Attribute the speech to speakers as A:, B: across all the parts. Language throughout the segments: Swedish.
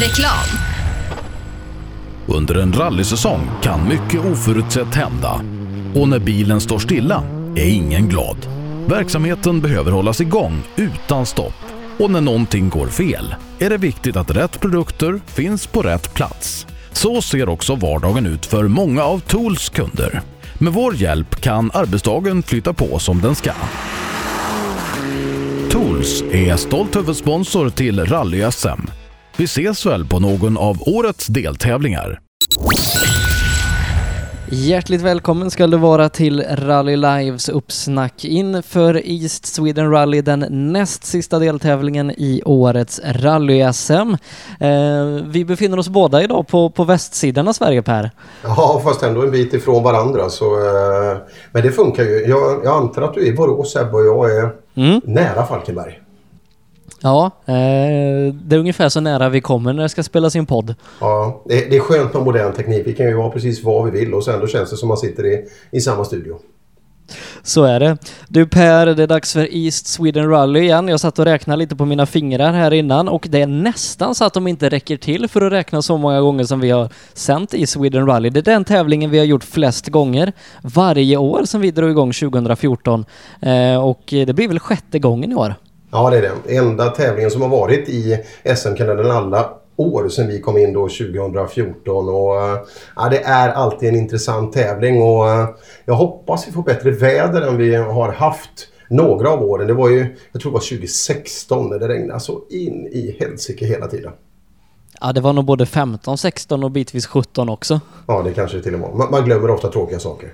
A: Reklam.
B: Under en rallysäsong kan mycket oförutsett hända. Och när bilen står stilla är ingen glad. Verksamheten behöver hållas igång utan stopp. Och när någonting går fel är det viktigt att rätt produkter finns på rätt plats. Så ser också vardagen ut för många av Tools kunder. Med vår hjälp kan arbetsdagen flytta på som den ska. Tools är stolt huvudsponsor till Rally-SM. Vi ses väl på någon av årets deltävlingar.
C: Hjärtligt välkommen ska du vara till Rally Lives uppsnack inför East Sweden Rally, den näst sista deltävlingen i årets rally-SM. Eh, vi befinner oss båda idag på, på västsidan av Sverige, Per.
D: Ja, fast ändå en bit ifrån varandra. Så, eh, men det funkar ju. Jag, jag antar att du är i Borås, Sebbe, och jag är
C: Mm.
D: nära Falkenberg.
C: Ja, eh, det är ungefär så nära vi kommer när det ska spelas in podd.
D: Ja, det, är skönt med modern teknik. Vi kan ju vara precis var vi vill och sen då känns det som man sitter i, i samma studio.
C: Så är det. Du Per, det är dags för East Sweden Rally igen. Jag satt och räknade lite på mina fingrar här innan och det är nästan så att de inte räcker till för att räkna så många gånger som vi har sänt East Sweden Rally. Det är den tävlingen vi har gjort flest gånger varje år som vi drog igång 2014 eh, och det blir väl sjätte gången i år.
D: Ja, det är det. Enda tävlingen som har varit i SM-kalendern alla år sedan vi kom in då 2014. Och, eh, ja, det är alltid en intressant tävling och eh, jag hoppas vi får bättre väder än vi har haft några av åren. Det var ju, jag tror det var 2016 när det regnade så in i helsike hela tiden.
C: Ja, det var nog både 15, 16 och bitvis 17 också.
D: Ja, det kanske det till och med. Man, man glömmer ofta tråkiga saker.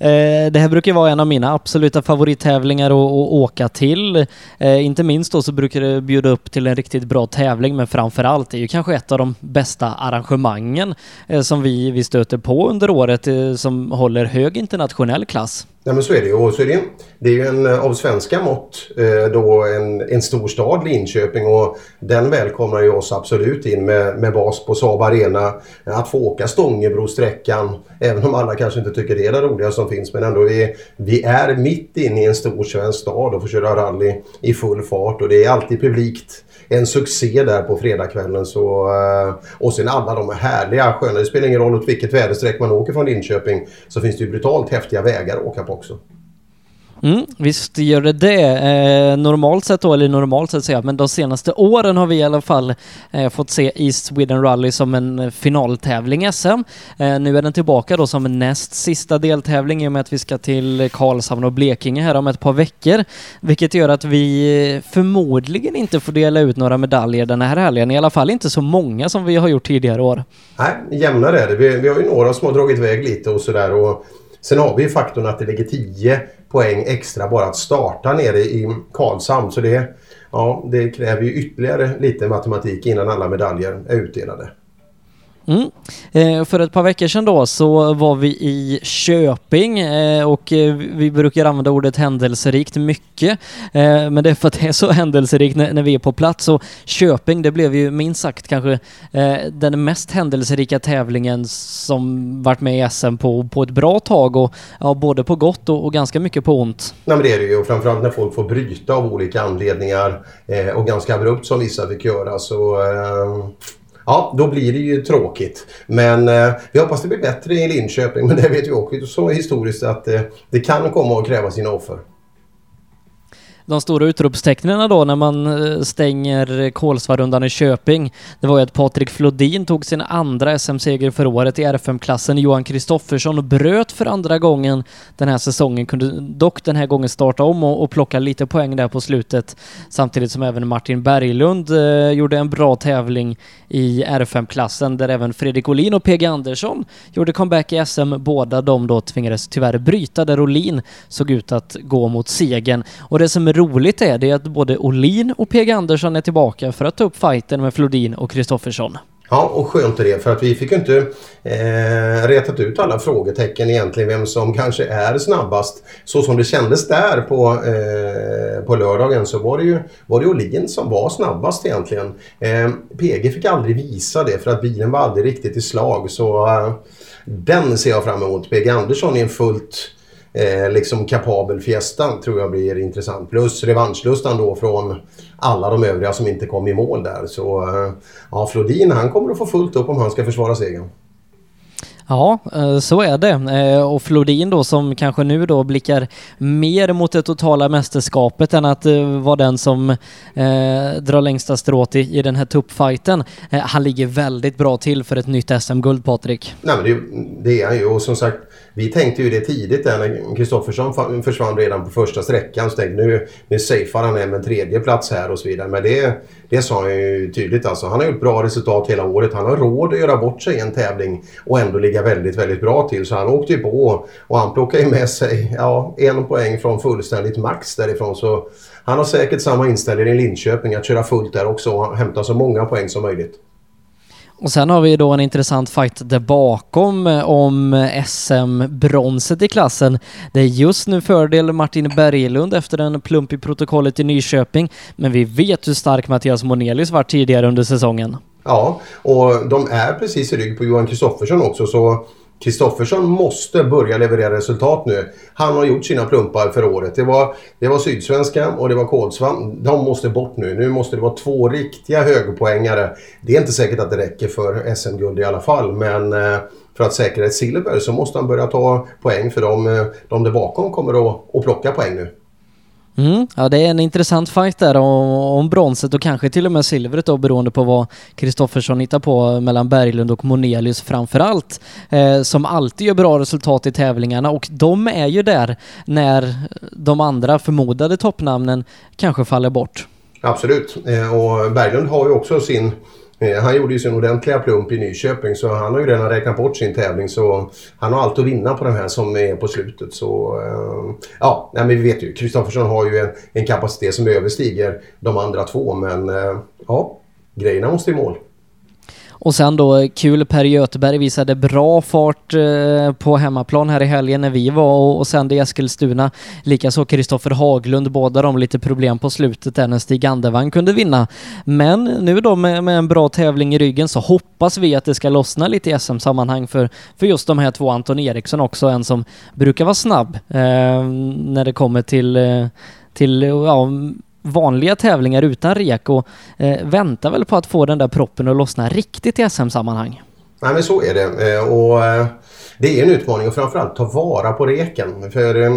C: Eh, det här brukar vara en av mina absoluta favorittävlingar att, att åka till. Eh, inte minst då så brukar det bjuda upp till en riktigt bra tävling, men framför allt är ju kanske ett av de bästa arrangemangen eh, som vi, vi stöter på under året eh, som håller hög internationell klass.
D: Nej men så är det ju. Så är det, det är ju en eh, av svenska mått eh, då en, en stor stad Linköping och den välkomnar ju oss absolut in med, med bas på Saab Arena. Att få åka Stångebrosträckan, även om alla kanske inte tycker det är det roliga som finns. Men ändå vi, vi är mitt inne i en stor svensk stad och får köra rally i full fart och det är alltid publikt en succé där på fredagskvällen. Så, eh, och sen alla de härliga sköna, det spelar ingen roll åt vilket väderstreck man åker från Linköping så finns det ju brutalt häftiga vägar att åka på också.
C: Mm, visst gör det det. Eh, normalt sett då, eller normalt sett säger jag, men de senaste åren har vi i alla fall eh, fått se East Sweden Rally som en finaltävling i SM. Eh, nu är den tillbaka då som näst sista deltävling i och med att vi ska till Karlshamn och Blekinge här om ett par veckor. Vilket gör att vi förmodligen inte får dela ut några medaljer den här helgen, i alla fall inte så många som vi har gjort tidigare år.
D: Nej, jämnare är det. Vi, vi har ju några som har dragit iväg lite och sådär. Och sen har vi ju faktorn att det ligger tio poäng extra bara att starta nere i Karlshamn. Så det, ja, det kräver ju ytterligare lite matematik innan alla medaljer är utdelade.
C: Mm. Eh, för ett par veckor sedan då så var vi i Köping eh, och eh, vi brukar använda ordet händelserikt mycket. Eh, men det är för att det är så händelserikt när, när vi är på plats och Köping det blev ju minst sagt kanske eh, den mest händelserika tävlingen som varit med i SM på, på ett bra tag och ja, både på gott och, och ganska mycket på ont.
D: Nej, men det är det ju. Och framförallt när folk får bryta av olika anledningar eh, och ganska abrupt som vissa fick göra. Så ja, då blir det ju tråkigt. Men eh, vi hoppas det blir bättre i Linköping. Men det vet vi också så historiskt att eh, det kan komma att kräva sina offer.
C: De stora utropstecknen då när man eh, stänger Kolsvarundan i Köping, det var ju att Patrik Flodin tog sin andra SM-seger för året i R5-klassen. Johan Kristoffersson bröt för andra gången den här säsongen, kunde dock den här gången starta om och, och plocka lite poäng där på slutet. Samtidigt som även Martin Berglund eh, gjorde en bra tävling i R5-klassen där även Fredrik Olin och PG Andersson gjorde comeback i SM. Båda de då tvingades tyvärr bryta där Olin såg ut att gå mot segern. Och det som är roligt är det att både Olin och PG Andersson är tillbaka för att ta upp fighten med Flodin och Kristoffersson.
D: Ja, och skönt är det för att vi fick ju inte eh, retat ut alla frågetecken egentligen vem som kanske är snabbast. Så som det kändes där på, eh, på lördagen så var det ju var det Olin som var snabbast egentligen. Eh, PG fick aldrig visa det för att bilen var aldrig riktigt i slag så eh, den ser jag fram emot. PG Andersson är en fullt eh, liksom kapabel Fiesta tror jag blir intressant. Plus revanschlustan då från alla de övriga som inte kom i mål där. Så eh, ja, Flodin han kommer att få fullt upp om han ska försvara segern.
C: Ja, eh, så är det. Eh, och Flodin då som kanske nu då blickar mer mot det totala mästerskapet än att eh, vara den som eh, drar längsta strået i, i den här tuppfighten. Eh, han ligger väldigt bra till för ett nytt SM-guld, Patrik.
D: Nej, men det, det är han ju och som sagt vi tänkte ju det tidigt där när Kristoffersson försvann redan på första sträckan. Så tänkte nu, nu safear han hem en tredje plats här och så vidare. Men det, det sa han ju tydligt alltså. Han har gjort bra resultat hela året. Han har råd att göra bort sig i en tävling och ändå ligga väldigt, väldigt bra till. Så han åkte ju på och han plockade ju med sig ja, en poäng från fullständigt max därifrån. Så han har säkert samma inställning i Linköping att köra fullt där också och hämta så många poäng som möjligt.
C: Och sen har vi då en intressant fight där bakom eh, om eh, SM-bronset i klassen. Det är just nu fördel Martin Berglund efter en plump i protokollet i Nyköping, men vi vet hur stark Mattias Monelius var tidigare under säsongen.
D: Ja, och de är precis i rygg på Johan Kristoffersson också så Kristoffersson måste börja leverera resultat nu. Han har gjort sina plumpar för året. Det var, det var Sydsvenskan och det var Kolsvan. De måste bort nu. Nu måste det vara två riktiga högpoängare. Det är inte säkert att det räcker för SM-guld i alla fall, men eh, för att säkra ett silver så måste han börja ta poäng för de, eh, de där bakom kommer att, att plocka poäng nu.
C: Mm, ja, det är en intressant fight där om, om bronset och kanske till och med silvret då beroende på vad Kristoffersson hittar på mellan Berglund och Monelius framförallt. Eh, som alltid gör bra resultat i tävlingarna och de är ju där när de andra förmodade toppnamnen kanske faller bort.
D: Absolut, eh, och Berglund har ju också sin Eh, Eh, han gjorde ju sin ordentliga plump i Nyköping så han har ju redan räknat bort sin tävling så han har allt att vinna på den här som är på slutet. Så eh, ja, nej, men vi vet ju. Kristoffersson har ju en, en, kapacitet som överstiger de andra två men eh, ja, grejerna måste i mål.
C: Och sen då eh, kul, Per Göteberg visade bra fart eh, på hemmaplan här i helgen när vi var och, sen det i Eskilstuna. Likaså Kristoffer Haglund, båda de lite problem på slutet där när Stig Andevang kunde vinna. Men nu då med, med, en bra tävling i ryggen så hoppas vi att det ska lossna lite i SM-sammanhang för, för just de här två, Anton Eriksson också, en som brukar vara snabb eh, när det kommer till, eh, till ja, vanliga tävlingar utan rek och eh, väntar väl på att få den där proppen att lossna riktigt i SM-sammanhang.
D: Nej men så är det. Eh, och eh, det är en utmaning och framförallt ta vara på reken. För eh,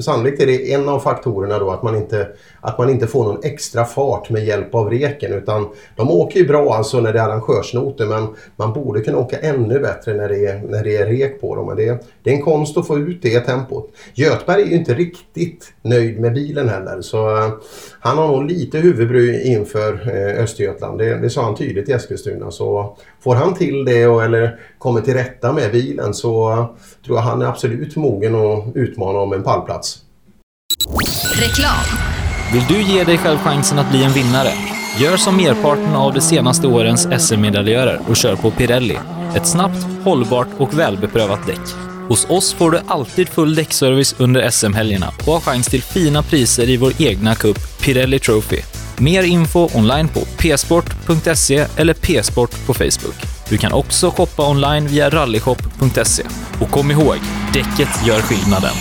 D: sannolikt är det en av faktorerna då att man inte, att man inte får någon extra fart med hjälp av reken utan de åker ju bra alltså när det är arrangörsnoter men man borde kunna åka ännu bättre när det är, när det är rek på dem. Det, det är en konst att få ut det tempot. Götberg är ju inte riktigt nöjd med bilen heller så han har nog lite huvudbry inför Östergötland. Det, det sa han tydligt i Eskilstuna så får han till det och, eller kommer till rätta med bilen så tror jag han är absolut mogen att utmana om en pallplats.
A: Reklam. Vill du ge dig själv chansen att bli en vinnare? Gör som merparten av de senaste årens SM-medaljörer och kör på Pirelli. Ett snabbt, hållbart och välbeprövat däck. Hos oss får du alltid full däckservice under SM-helgerna och har chans till fina priser i vår egna cup Pirelli Trophy. Mer info online på psport.se eller psport på Facebook. Du kan också shoppa online via rallyshop.se. Och kom ihåg, däcket gör skillnaden.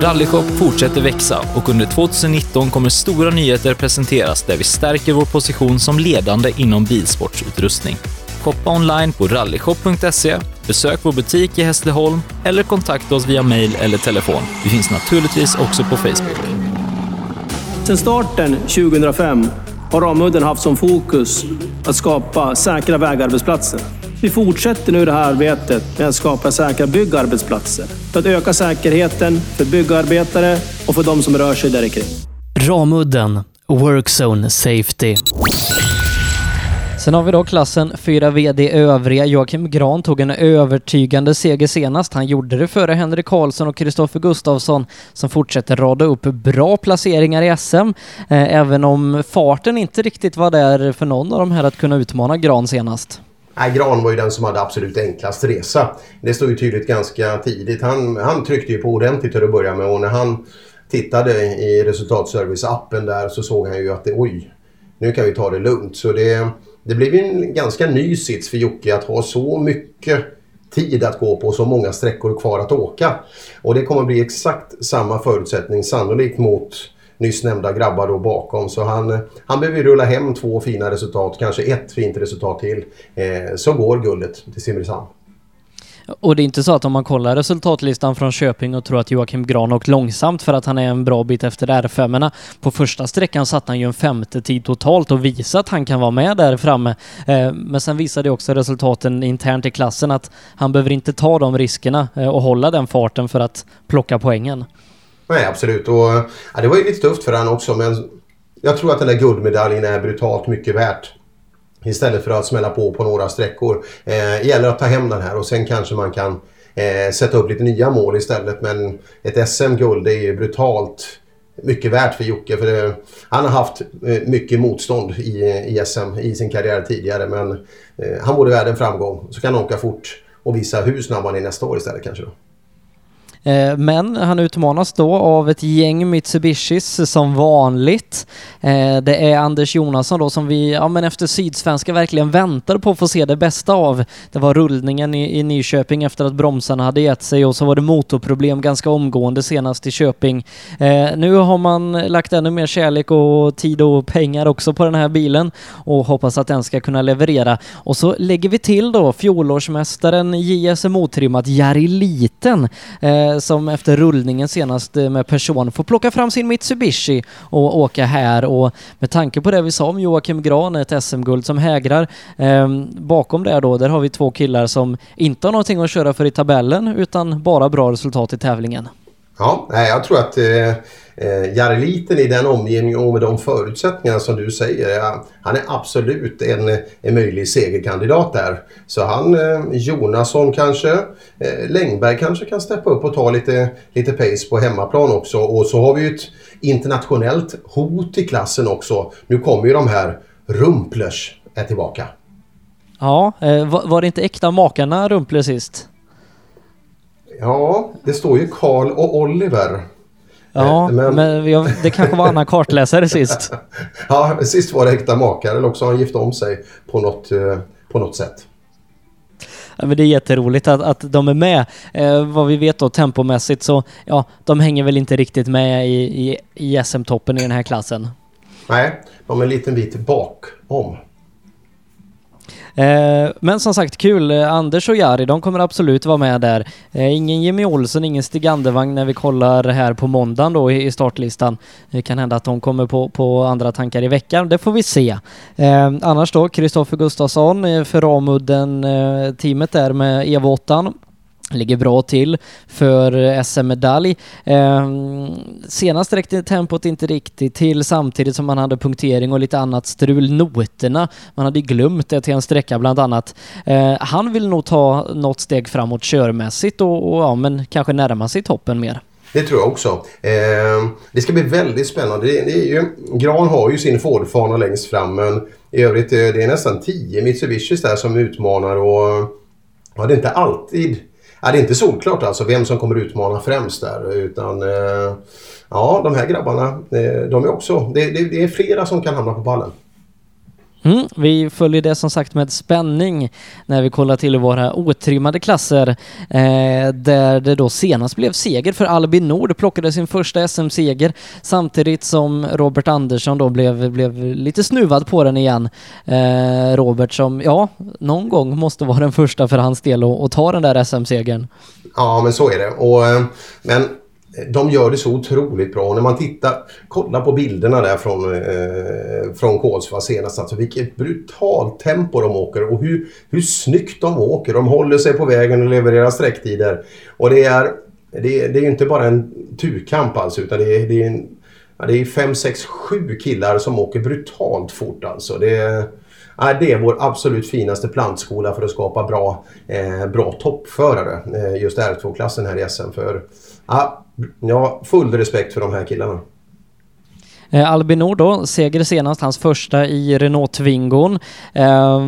A: Rallyshop fortsätter växa och under 2019 kommer stora nyheter presenteras där vi stärker vår position som ledande inom bilsportsutrustning. Shoppa online på rallyshop.se, besök vår butik i Hässleholm eller kontakta oss via mail eller telefon. Vi finns naturligtvis också på Facebook.
E: Sedan starten 2005 har Ramudden haft som fokus att skapa säkra vägarbetsplatser. Vi fortsätter nu det här arbetet med att skapa säkra byggarbetsplatser för att öka säkerheten för byggarbetare och för de som rör sig där kring.
C: Ramudden Workzone Safety. Sen har vi då klassen 4 VD övriga. Joakim Gran tog en övertygande seger senast. Han gjorde det före Henrik Karlsson och Kristoffer Gustafsson som fortsätter rada upp bra placeringar i SM. Eh, även om farten inte riktigt var där för någon av de här att kunna utmana Gran senast.
D: Nej, Gran var ju den som hade absolut enklast resa. Det stod ju tydligt ganska tidigt. Han, han tryckte ju på ordentligt till att börja med och när han tittade i resultatservice-appen där så såg han ju att det, oj, nu kan vi ta det lugnt. Så det, det blev en ganska ny sits för Jocke att ha så mycket tid att gå på och så många sträckor kvar att åka. Och det kommer bli exakt samma förutsättning sannolikt mot nyss nämnda grabbar då bakom. Så han, han behöver rulla hem två fina resultat, kanske ett fint resultat till. Eh, så går guldet till Simrishamn.
C: Och det är inte så att om man kollar resultatlistan från Köping och tror att Joakim Gran åkt långsamt för att han är en bra bit efter R5. Äh, på första sträckan satt han ju en femte tid totalt och visade att han kan vara med där framme. Äh, men sen visade också resultaten internt i klassen att han behöver inte ta de riskerna äh, och hålla den farten för att plocka poängen.
D: Nej, absolut. Och, ja, det var ju lite tufft för han också, men jag tror att den där guldmedaljen är brutalt mycket värt. Istället för att smälla på på några sträckor. Eh, gäller att ta hem den här och sen kanske man kan eh, sätta upp lite nya mål istället. Men ett SM-guld är ju brutalt mycket värt för Jocke. För det, han har haft eh, mycket motstånd i, i SM i sin karriär tidigare. Men eh, han borde värd en framgång. Så kan han åka fort och visa hur snabb han är nästa år istället kanske. Då.
C: Eh, men han utmanas då av ett gäng Mitsubishis som vanligt. Eh, det är Anders Jonasson då som vi, ja men efter Sydsvenska verkligen väntar på att få se det bästa av. Det var rullningen i, i Nyköping efter att bromsarna hade gett sig och så var det motorproblem ganska omgående senast i Köping. Eh, nu har man lagt ännu mer kärlek och tid och pengar också på den här bilen och hoppas att den ska kunna leverera. Och så lägger vi till då fjolårsmästaren JSMO-trimmat Jari Liten som efter rullningen senast eh, med person får plocka fram sin Mitsubishi och åka här och med tanke på det vi sa om Joakim Gran, ett SM-guld som hägrar. Eh, bakom det då, där har vi två killar som inte har någonting att köra för i tabellen utan bara bra resultat i tävlingen.
D: Ja, jag tror att eh, eh Jareliten i den omgivningen och med de förutsättningarna som du säger. Ja, han är absolut en, en möjlig segerkandidat där. Så han, eh, Jonasson kanske, eh, Längberg kanske kan steppa upp och ta lite, lite pace på hemmaplan också. Och så har vi ju ett internationellt hot i klassen också. Nu kommer ju de här Rumplers är tillbaka.
C: Ja, eh, var, var det inte äkta makarna Rumpler sist?
D: Ja, det står ju Karl och Oliver.
C: Ja, eh, men, men jag, det kanske var annan kartläsare sist.
D: ja, sist var det äkta makar eller också har han gift om sig på något, eh, på något sätt.
C: Ja, men det är jätteroligt att, att de är med. Eh, vad vi vet då tempomässigt så, ja, de hänger väl inte riktigt med i, i, i SM-toppen i den här klassen.
D: Nej, de är en liten bit bakom.
C: Eh, men som sagt, kul. Eh, Anders och Jari, de kommer absolut vara med där. Eh, ingen Jimmy Olsson, ingen Stig Andevang när vi kollar här på måndagen då i startlistan. Det kan hända att de kommer på, på andra tankar i veckan. Det får vi se. Eh, annars då, Kristoffer Gustafsson eh, för Ramudden-teamet eh, där med Evo 8 ligger bra till för SM-medalj. Eh, senast räckte tempot inte riktigt till samtidigt som man hade punktering och lite annat strul. Noterna, man hade glömt det till en sträcka bland annat. Eh, han vill nog ta något steg framåt körmässigt och, och ja, men kanske närma sig toppen mer.
D: Det tror jag också. Eh, det ska bli väldigt spännande. Det, det är ju, Gran har ju sin Ford-fana längst fram men i övrigt eh, det är nästan tio Mitsubishis där som utmanar och ja, det är inte alltid Ja, det är inte solklart alltså vem som kommer utmana främst där utan eh, ja, de här grabbarna, eh, de är också, det, det, det är flera som kan hamna på pallen.
C: Mm, vi följer det som sagt med spänning när vi kollar till våra otrimmade klasser eh, där det då senast blev seger för Albin Nord, plockade sin första SM-seger samtidigt som Robert Andersson då blev, blev lite snuvad på den igen. Eh, Robert som, ja, någon gång måste vara den första för hans del att ta den där SM-segern.
D: Ja, men så är det. Och, eh, men de gör det så otroligt bra. när man tittar, kollar på bilderna där från, eh, från Kolsva senast. Alltså vilket brutalt tempo de åker och hur, hur snyggt de åker. De håller sig på vägen och levererar sträcktider. Och det är, det är, det är inte bara en turkamp alltså utan det är, det är, en, ja, det är fem, sex, sju killar som åker brutalt fort alltså. Det är, det är vår absolut finaste plantskola för att skapa bra, eh, bra toppförare. Eh, just R2-klassen här i SM. För, ja, jag har full respekt för de här killarna.
C: Eh, Albin Nord då, seger senast, hans första i Renault Twingon. Eh,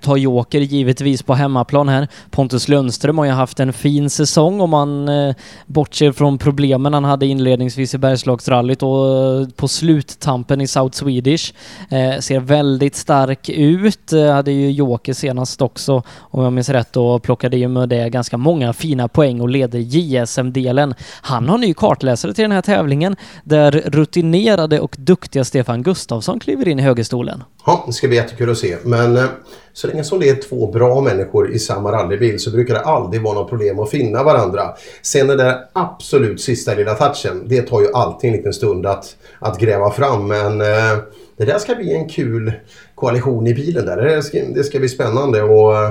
C: tar Joker givetvis på hemmaplan här. Pontus Lundström har ju haft en fin säsong om man eh, bortser från problemen han hade inledningsvis i Bergslagsrallyt och eh, på sluttampen i South Swedish. Eh, ser väldigt stark ut. Eh, hade ju Joker senast också, om jag minns rätt, och plockade ju med det ganska många fina poäng och leder JSM-delen. Han har ny kartläsare till den här tävlingen där rutinerade och duktiga Stefan Gustafsson kliver in i högerstolen.
D: Ja, det ska bli jättekul att se. Men eh, så länge som det är två bra människor i samma rallybil så brukar det aldrig vara något problem att finna varandra. Sen den där absolut sista lilla touchen, det tar ju alltid en liten stund att, att gräva fram. Men eh, det där ska bli en kul koalition i bilen där. Det ska, det ska bli spännande och eh,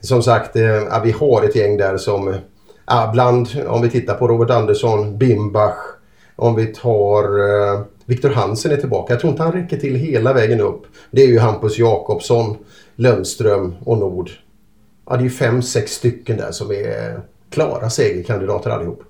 D: som sagt, ja, vi har ett gäng där som ja, bland, om vi tittar på Robert Andersson, Bimbach, om vi tar Viktor Hansen är tillbaka. Jag tror inte han räcker till hela vägen upp. Det är ju Hampus Jakobsson, Lundström och Nord. Ja, det är ju fem, sex stycken där som är klara segerkandidater allihop.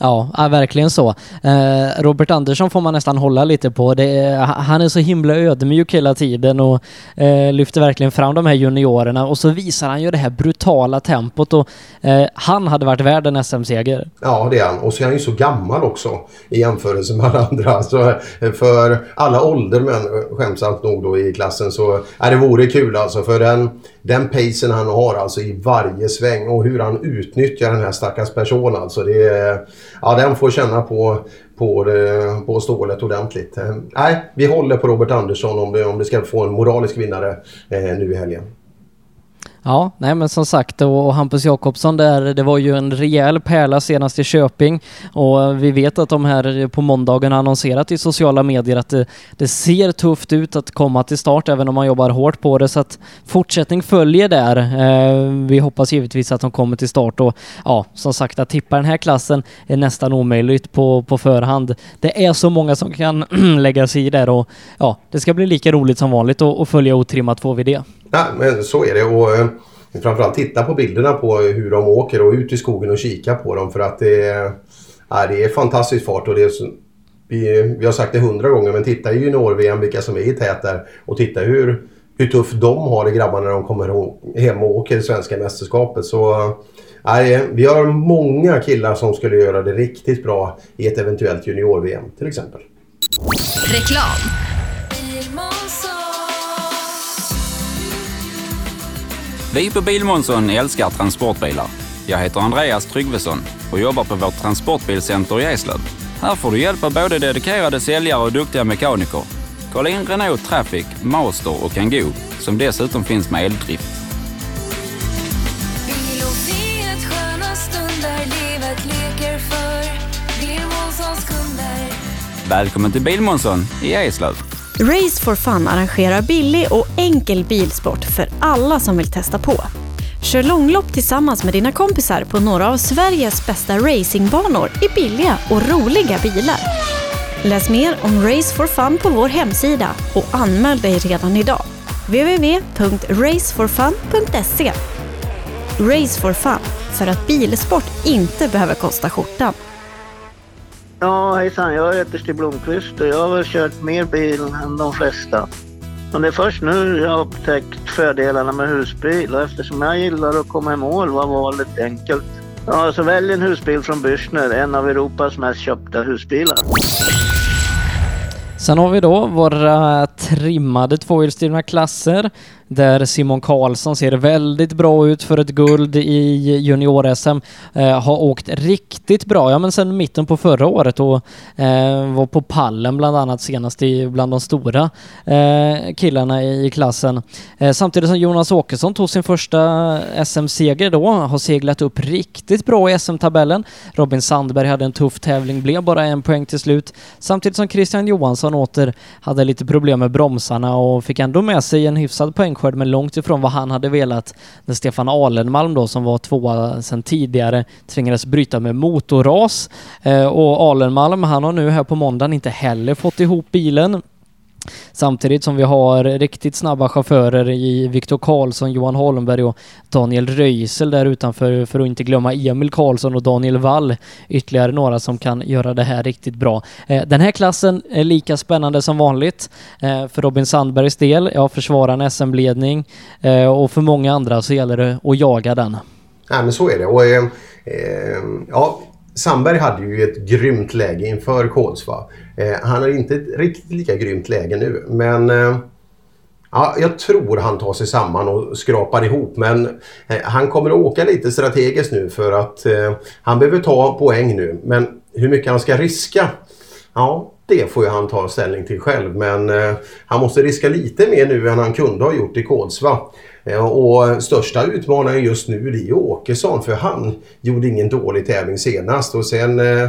C: Ja, ja, verkligen så. Eh, Robert Andersson får man nästan hålla lite på. Det, han är så himla ödmjuk hela tiden och eh, lyfter verkligen fram de här juniorerna och så visar han ju det här brutala tempot och eh, han hade varit värd en SM-seger.
D: Ja, det är han. Och så är han ju så gammal också i jämförelse med alla andra. Alltså, för alla åldermän, eh, skämtsamt nog då i klassen, så ja, det vore kul alltså. För den, den pacen han har alltså i varje sväng och hur han utnyttjar den här stackars personen. Alltså, det är, ja, den får känna på, på, det, på stålet ordentligt. Eh, nej, vi håller på Robert Andersson om det, om det ska få en moralisk vinnare eh, nu i helgen.
C: Ja, nej men som sagt och Hampus Jakobsson där, det var ju en rejäl pärla senast i Köping och eh, vi vet att de här på måndagen har annonserat i sociala medier att det, det, ser tufft ut att komma till start även om man jobbar hårt på det så att fortsättning följer där. Eh, vi hoppas givetvis att de kommer till start och ja, som sagt att tippa den här klassen är nästan omöjligt på, på förhand. Det är så många som kan lägga sig i där och ja, det ska bli lika roligt som vanligt att följa otrimmat 2 vid det.
D: Ja, men så är det. Och, eh, framförallt titta på bilderna på hur de åker och ut i skogen och kika på dem. För att det är, ja, det är fantastisk fart. Och det är, vi, vi har sagt det hundra gånger, men titta i junior-VM vilka som är i tät där. Och titta hur, hur tufft de har det grabbarna när de kommer hem och åker i svenska mästerskapet. Så nej, vi har många killar som skulle göra det riktigt bra i ett eventuellt junior-VM till exempel. Reklam
F: Vi på Bilmånsson älskar transportbilar. Jag heter Andreas Tryggvesson och jobbar på vårt transportbilcenter i Eslöv. Här får du hjälp av både dedikerade säljare och duktiga mekaniker. Kolla in Renault Traffic, Master och Kangoo som dessutom finns med eldrift. Välkommen till Bilmånsson i Eslöv.
G: Race for Fun arrangerar billig och enkel bilsport för alla som vill testa på. Kör långlopp tillsammans med dina kompisar på några av Sveriges bästa racingbanor i billiga och roliga bilar. Läs mer om Race for Fun på vår hemsida och anmäl dig redan idag. www.raceforfun.se Race for Fun, för att bilsport inte behöver kosta skjortan.
H: Ja, hejsan. Jag heter Stig Blomqvist och jag har väl kört mer bil än de flesta. Men det är först nu jag har upptäckt fördelarna med husbil och eftersom jag gillar att komma i mål var valet enkelt. Ja, så välj en husbil från Bürstner, en av Europas mest köpta husbilar.
C: Sen har vi då våra trimmade tvåhjulsdrivna klasser där Simon Karlsson ser väldigt bra ut för ett guld i junior-SM. Eh, har åkt riktigt bra, ja men sen mitten på förra året och eh, var på pallen bland annat senast i, bland de stora eh, killarna i klassen. Eh, samtidigt som Jonas Åkesson tog sin första SM-seger då, har seglat upp riktigt bra i SM-tabellen. Robin Sandberg hade en tuff tävling, blev bara en poäng till slut. Samtidigt som Christian Johansson åter hade lite problem med bromsarna och fick ändå med sig en hyfsad poäng poängskörd men långt ifrån vad han hade velat när Stefan Alenmalm då som var tvåa sedan tidigare tvingades bryta med motorras. Eh, och Alenmalm han har nu här på måndagen inte heller fått ihop bilen Samtidigt som vi har riktigt snabba chaufförer i Viktor Karlsson, Johan Holmberg och Daniel Röisel där utanför för att inte glömma Emil Karlsson och Daniel Wall. Ytterligare några som kan göra det här riktigt bra. Eh, den här klassen är lika spännande som vanligt. Eh, för Robin Sandbergs del, ja försvarar en SM-ledning eh, och för många andra så gäller det att jaga den.
D: Ja men så är det. Och, eh, ja, Sandberg hade ju ett grymt läge inför Kolsva. Eh, han har inte ett riktigt lika grymt läge nu men eh, ja, jag tror han tar sig samman och skrapar ihop men eh, han kommer att åka lite strategiskt nu för att eh, han behöver ta poäng nu men hur mycket han ska riska Ja, det får ju han ta ställning till själv men eh, han måste riska lite mer nu än han kunde ha gjort i Kolsva. Eh, och största utmanaren just nu det är Åkesson för han gjorde ingen dålig tävling senast. Och sen eh,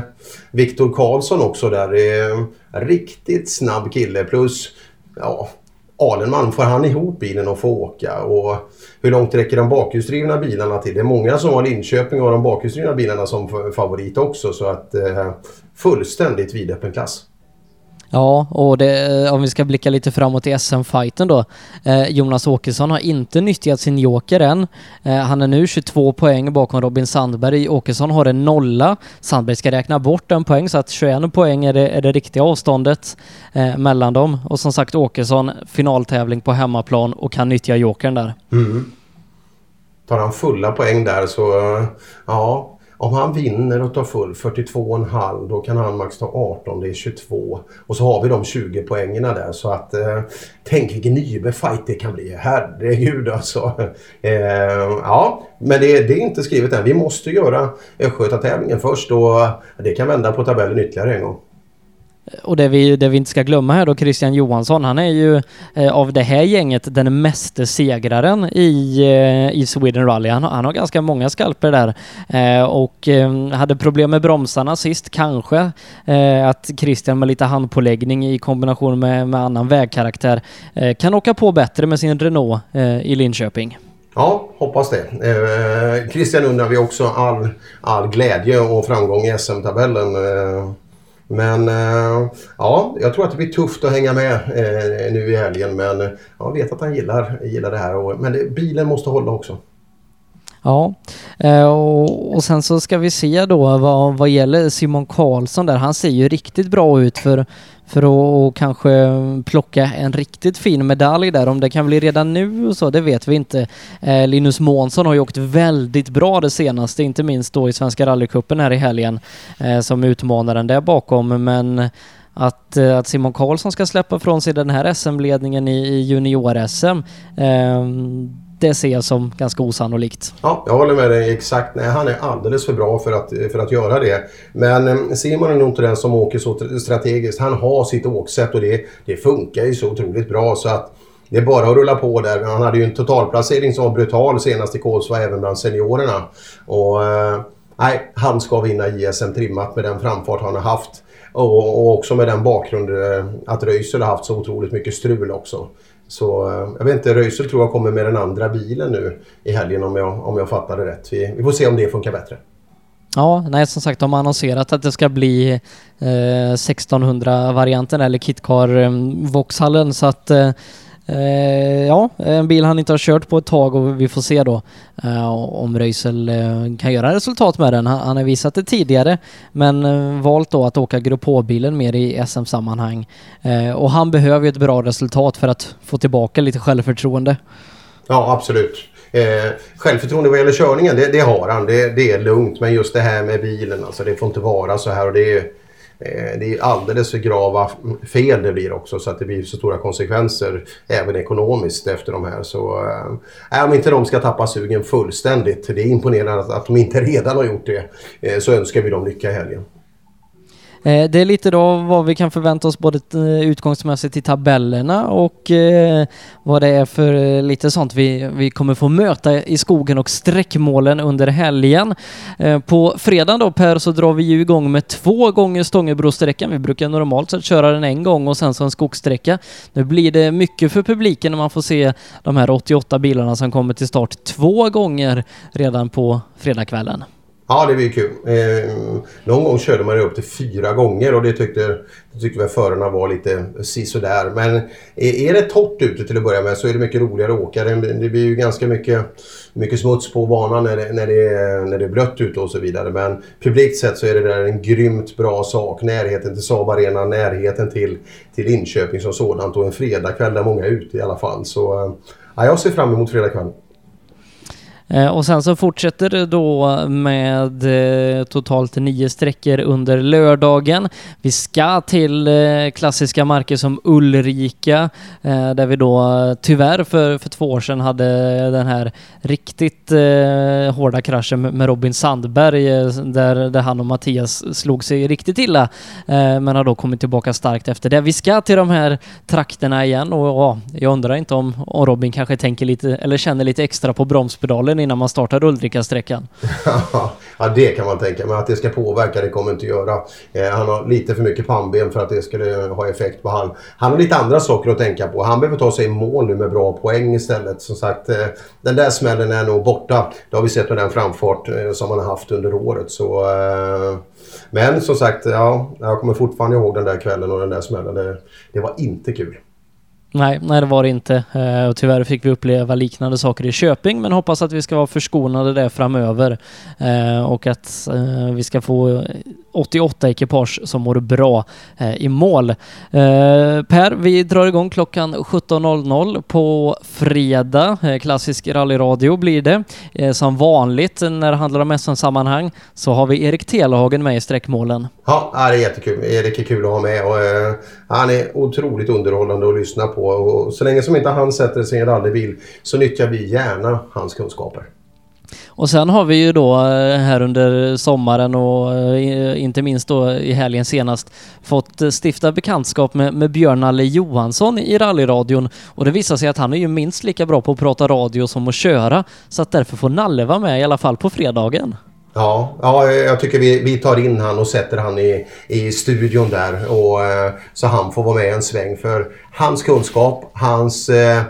D: Viktor Karlsson också där. Eh, riktigt snabb kille plus ja, Alenman, får han ihop bilen och får åka? Och hur långt räcker de bakhjulsdrivna bilarna till? Det är många som har Linköping och de bakhjulsdrivna bilarna som favorit också. Så att eh, fullständigt vidöppen klass.
C: Ja, och det, eh, om vi ska blicka lite framåt i SM-fighten då. Eh, Jonas Åkesson har inte nyttjat sin joker än. Eh, han är nu 22 poäng bakom Robin Sandberg. Åkesson har en nolla. Sandberg ska räkna bort en poäng så att 21 poäng är det, är det riktiga avståndet eh, mellan dem. Och som sagt Åkesson finaltävling på hemmaplan och kan nyttja jokern där.
D: Mm. Tar han fulla poäng där så ja, om han vinner och tar full 42,5 då kan han max ta 18, det är 22. Och så har vi de 20 poängerna där så att eh, tänk vilken Nybe-fight det kan bli. Herregud alltså. Eh, ja, men det, det, är inte skrivet än. Vi måste göra Östgötatävlingen först och det kan vända på tabellen ytterligare en gång.
C: Och det vi, det vi inte ska glömma här då, Christian Johansson, han är ju eh, av det här gänget den meste segraren i, eh, i Sweden Rally. Han, han, har ganska många skalper där eh, och eh, hade problem med bromsarna sist, kanske. Eh, att Christian med lite handpåläggning i kombination med, med annan vägkaraktär eh, kan åka på bättre med sin Renault eh, i Linköping.
D: Ja, hoppas det. Eh, Christian undrar vi också all, all glädje och framgång i SM-tabellen. Eh, men eh, ja, jag tror att det blir tufft att hänga med eh, nu i helgen. Men eh, jag vet att han gillar, gillar det här. Men det, bilen måste hålla också.
C: Ja, eh, och, och, sen så ska vi se då vad, vad gäller Simon Karlsson där. Han ser ju riktigt bra ut för, för att kanske plocka en riktigt fin medalj där. Om det kan bli redan nu och så, det vet vi inte. Eh, Linus Månsson har ju åkt väldigt bra det senaste, inte minst då i Svenska rallycupen här i helgen eh, som utmanaren där bakom, men att, eh, att Simon Karlsson ska släppa från sig den här SM-ledningen i, i junior-SM eh, det ser jag som ganska osannolikt.
D: Ja, jag håller med dig exakt. Nej, han är alldeles för bra för att, för att göra det. Men eh, Simon är nog inte den som åker så strategiskt. Han har sitt åksätt och det, det funkar ju så otroligt bra så att det är bara att rulla på där. Han hade ju en totalplacering som var brutal senast i Kolsva även bland seniorerna. Och, eh, nej, han ska vinna JSM trimmat med den framfart han har haft. Och, och också med den bakgrund eh, att Röisel har haft så otroligt mycket strul också. Så eh, jag vet inte, Röisel tror jag kommer med den andra bilen nu i helgen om jag, om jag fattar det rätt. Vi, vi får se om det funkar bättre.
C: Ja, nej som sagt de har annonserat att det ska bli eh, 1600-varianten eller Kitcar eh, Vauxhallen så att Eh, Eh, ja, en bil han inte har kört på ett tag och vi får se då eh, om Röisel eh, kan göra resultat med den. Han, han har visat det tidigare men eh, valt då att åka Grupp H-bilen mer i SM-sammanhang. Eh, och han behöver ju ett bra resultat för att få tillbaka lite självförtroende.
D: Ja, absolut. Eh, självförtroende vad gäller körningen, det, det har han. Det, det, är lugnt. Men just det här med bilen, alltså det får inte vara så här. Och det är, Eh, det är alldeles för grava fel det blir också så att det blir så stora konsekvenser även ekonomiskt efter de här. Så äh, om inte de ska tappa sugen fullständigt, det är imponerande att de inte redan har gjort det, eh, så önskar vi dem lycka i helgen.
C: Eh, det är lite då vad vi kan förvänta oss både eh, utgångsmässigt i tabellerna och eh, vad det är för eh, lite sånt vi, vi kommer få möta i skogen och sträckmålen under helgen. Eh, på fredag då Per så drar vi ju igång med två gånger Stångebrosträckan. Vi brukar normalt sett köra den en gång och sen så en skogssträcka. Nu blir det mycket för publiken när man får se de här 88 bilarna som kommer till start två gånger redan på fredagskvällen.
D: Ja, det blir kul. Eh, någon gång körde man det upp till fyra gånger och det tyckte, det tyckte väl förarna var lite sisådär. Men är, är det torrt ute till att börja med så är det mycket roligare att åka. Det, det blir ju ganska mycket, mycket smuts på banan när det, när, det är, när det är blött ute och så vidare. Men publikt sett så är det där en grymt bra sak. Närheten till Saab Arena, närheten till, till Linköping som sådant och en fredagkväll där många är ute i alla fall. Så eh, ja, jag ser fram emot fredagskvällen.
C: Eh, och sen så fortsätter det då med eh, totalt nio sträckor under lördagen. Vi ska till eh, klassiska marker som Ulrika, där vi då tyvärr för, för två år sedan hade den här riktigt hårda kraschen med Robin Sandberg, där, där han och Mattias slog sig riktigt illa, men har då kommit tillbaka starkt efter det. Vi ska till de här trakterna igen och ja, jag undrar inte om, om Robin kanske tänker lite, eller känner lite extra på bromspedalen innan man startar Ulrika-sträckan.
D: ja, det kan man tänka men att det ska påverka det kommer inte göra. Eh, han har lite för mycket pannben för att det skulle ha effekt på han. Han har lite andra saker att tänka på. Han behöver ta sig i mål nu med bra poäng istället. Som sagt, eh, den där smällen är nog borta. Det har vi sett med den framfart eh, som han har haft under året. Så, eh, men som sagt, ja, jag kommer fortfarande ihåg den där kvällen och den där smällen. Det, det var inte kul.
C: Nej, nej det var det inte. Eh, och tyvärr fick vi uppleva liknande saker i Köping men hoppas att vi ska vara förskonade där framöver. Eh, och att eh, vi ska få 88 ekipage som mår bra eh, i mål. Eh, per, vi drar igång klockan 17.00 på fredag. Eh, klassisk rallyradio blir det. Som vanligt när det handlar om SM-sammanhang så har vi Erik Telehagen med i sträckmålen.
D: Ja, det är jättekul. Erik är kul att ha med och han är otroligt underhållande att lyssna på. Och så länge som inte han sätter sig i en rallybil så nyttjar vi gärna hans kunskaper.
C: Och sen har vi ju då eh, här under sommaren och eh, eh, inte minst då i helgen senast fått stifta bekantskap med, med Björn Nalle Johansson i rallyradion och det visar sig att han är ju minst lika bra på att prata radio som att köra så att därför får Nalle vara med i alla fall på fredagen.
D: Ja, ja, jag tycker vi, vi tar in han och sätter han i, i studion där och, så han får vara med en sväng. För hans kunskap, hans eh,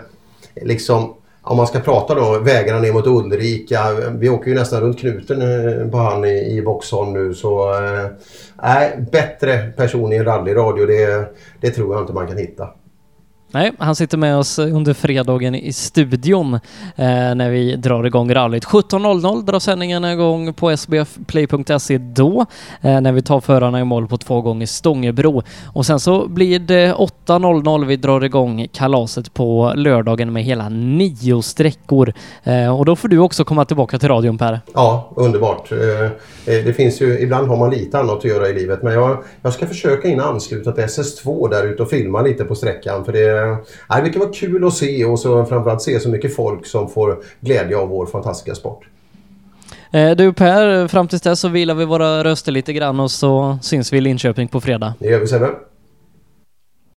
D: liksom om man ska prata då, vägarna ner mot Ulrika. Vi åker ju nästan runt knuten eh, på han i, i Boxholm nu så... äh, bättre person i en rallyradio det, det tror jag inte man kan hitta.
C: Nej, han sitter med oss under fredagen i studion eh, när vi drar igång rallyt. 17.00 drar sändningen igång på sbfplay.se då, eh, när vi tar förarna i mål på två gånger Stångebro. Och sen så blir det 8.00 vi drar igång kalaset på lördagen med hela nio sträckor. Eh, och då får du också komma tillbaka till radion Per.
D: Ja, underbart. Eh, eh det finns ju, ibland har man lite annat att göra i livet men jag, jag ska försöka in ansluta till SS2 där ute och filma lite på sträckan för det det kan vara kul att se och så framförallt se så mycket folk som får glädje av vår fantastiska sport.
C: Eh, du Per, fram tills dess så vilar vi våra röster lite grann och så syns vi i Linköping på fredag.
D: Det gör vi Sebbe.